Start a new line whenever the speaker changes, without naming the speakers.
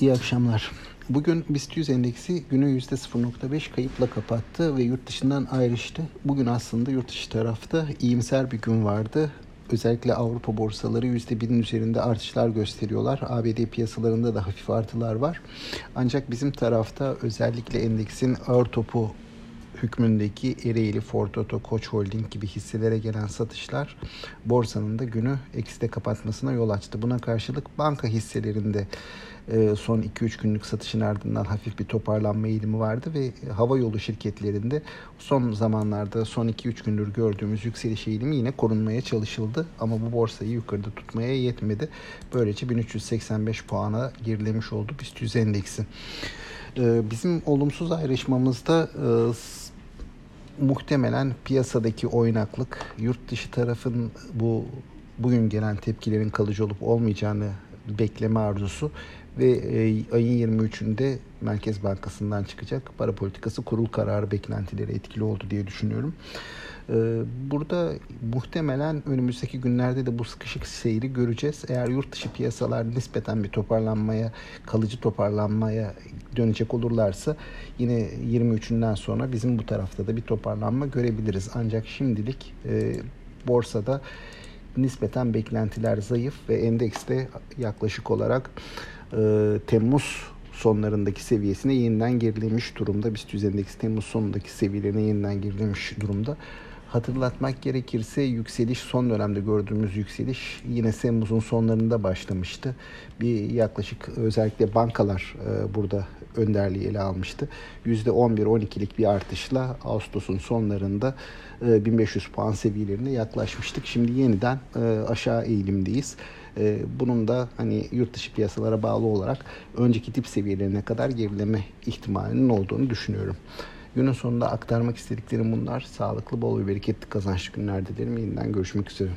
İyi akşamlar. Bugün BIST 100 endeksi günü %0.5 kayıpla kapattı ve yurt dışından ayrıştı. Bugün aslında yurt dışı tarafta iyimser bir gün vardı. Özellikle Avrupa borsaları %1'in üzerinde artışlar gösteriyorlar. ABD piyasalarında da hafif artılar var. Ancak bizim tarafta özellikle endeksin ağır topu hükmündeki Ereğli, Ford Auto, Koç Holding gibi hisselere gelen satışlar borsanın da günü ekside kapatmasına yol açtı. Buna karşılık banka hisselerinde e, son 2-3 günlük satışın ardından hafif bir toparlanma eğilimi vardı ve hava yolu şirketlerinde son zamanlarda son 2-3 gündür gördüğümüz yükseliş eğilimi yine korunmaya çalışıldı. Ama bu borsayı yukarıda tutmaya yetmedi. Böylece 1385 puana gerilemiş oldu BIST 100 endeksi. E, bizim olumsuz ayrışmamızda e, muhtemelen piyasadaki oynaklık, yurt dışı tarafın bu bugün gelen tepkilerin kalıcı olup olmayacağını bekleme arzusu ve e, ayın 23'ünde Merkez Bankası'ndan çıkacak para politikası kurul kararı beklentileri etkili oldu diye düşünüyorum. E, burada muhtemelen önümüzdeki günlerde de bu sıkışık seyri göreceğiz. Eğer yurt dışı piyasalar nispeten bir toparlanmaya, kalıcı toparlanmaya dönecek olurlarsa yine 23'ünden sonra bizim bu tarafta da bir toparlanma görebiliriz. Ancak şimdilik e, borsada nispeten beklentiler zayıf ve endekste yaklaşık olarak e, Temmuz sonlarındaki seviyesine yeniden gerilemiş durumda. BIST endeksi Temmuz sonundaki seviyelerine yeniden gerilemiş durumda. Hatırlatmak gerekirse yükseliş son dönemde gördüğümüz yükseliş yine Temmuz'un sonlarında başlamıştı. Bir yaklaşık özellikle bankalar e, burada önderliği ele almıştı. %11-12'lik bir artışla Ağustos'un sonlarında 1500 e, puan seviyelerine yaklaşmıştık. Şimdi yeniden e, aşağı eğilimdeyiz. Bunun da hani yurt dışı piyasalara bağlı olarak önceki tip seviyelerine kadar gerileme ihtimalinin olduğunu düşünüyorum. Günün sonunda aktarmak istediklerim bunlar. Sağlıklı, bol ve bereketli kazançlı günler dilerim. Yeniden görüşmek üzere.